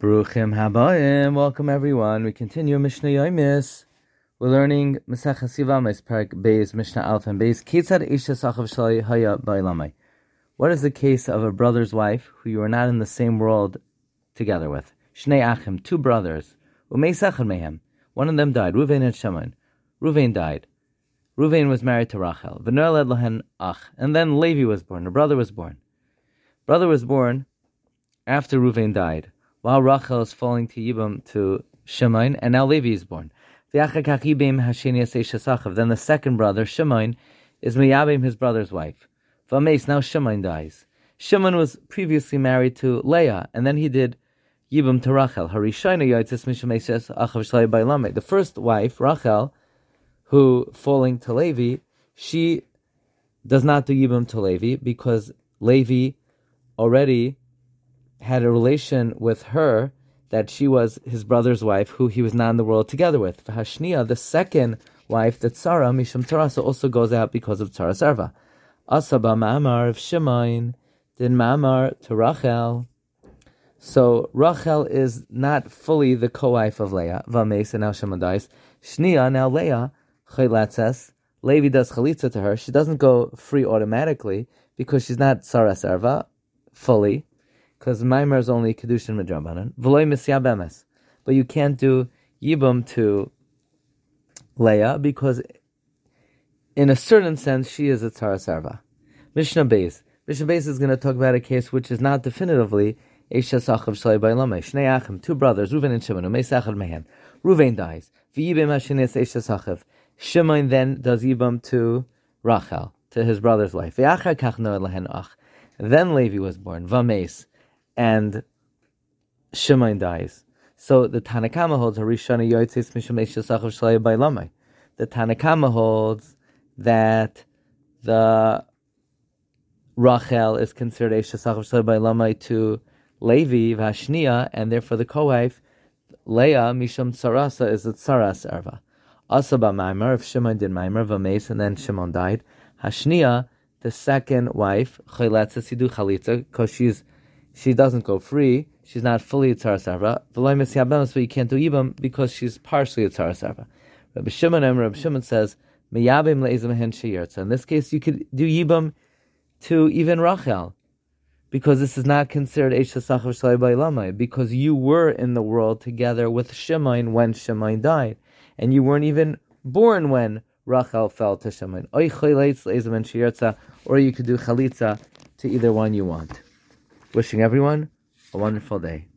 Bruchim Habayim. Welcome everyone. We continue Mishnah Yomis. We're learning Maseches Yevamos Perek Beis Mishnah Alf and Beis. Kitzad Isha Sachav Shalai Haya Bailamai. What is the case of a brother's wife who you are not in the same world together with? Shnei Achim, two brothers. Umei Sechad Mehem. One of them died. Ruvain and Shimon. Ruvain died. Ruvain was married to Rachel. V'ner led Ach. And then Levi was born. A brother was born. Brother was born after Ruvain died while Rachel is falling to Yibam to Shimon, and now Levi is born. Then the second brother, Shimon, is Miyabim, his brother's wife. Vames, now Shimon dies. Shimon was previously married to Leah, and then he did Yibam to Rachel. The first wife, Rachel, who falling to Levi, she does not do Yibam to Levi because Levi already had a relation with her that she was his brother's wife, who he was not in the world together with. Hashnia, the second wife, that Tzara, Misham Tarasa, also goes out because of Tzara Sarva. Asaba Ma'amar of Shemain, did Ma'amar to Rachel. So Rachel is not fully the co-wife of Leah, Vames, and now Shema dies. Shnia, now Leah, Chaylatzes, Levi does chalitza to her. She doesn't go free automatically because she's not Tzara fully because Maimer is only Kedushin Midrabanan. V'loy Misyah Bemes. But you can't do Yibum to Leah because, in a certain sense, she is a Tzara Sarva. Mishnah Beis. Mishnah Beis is going to talk about a case which is not definitively Esha Sachav Shalai Bailameh. Shnei Achim, two brothers, Ruven and Shimon, Umei Sachar. Ruven dies. V'yibim Hashinis Esha Sachav. Shimon then does Yibam to Rachel, to his brother's wife. V'yachar Kach Noed Lehen Ach. Then Levi was born. Vames and Shimon dies. So the Tanakama holds Harishana Yoitzis Mishamesh Sachav Shalaya Bailamai. The Tanakama holds that the Rachel is considered a Sachav Shalaya Bailamai to Levi Vashnia, and therefore the co-wife Leah Misham Sarasa is a Tsaras Arva. Asaba Maimer, if Shimon did Maimer, Vames, and then Shimon died. Hashnia, the second wife, Chayletza Sidu Chalitza, because she's she doesn't go free. She's not fully a sarva. but you can't do ibam because she's partially a sarva. Rabbi Shimon Rabbi Shimon says, Meyabim le'ezim sheyertza. In this case, you could do yibam to even Rachel, because this is not considered Sachav Shalai because you were in the world together with Shemain when Shemain died, and you weren't even born when Rachel fell to Shemain. Or you could do Chalitza to either one you want. Wishing everyone a wonderful day.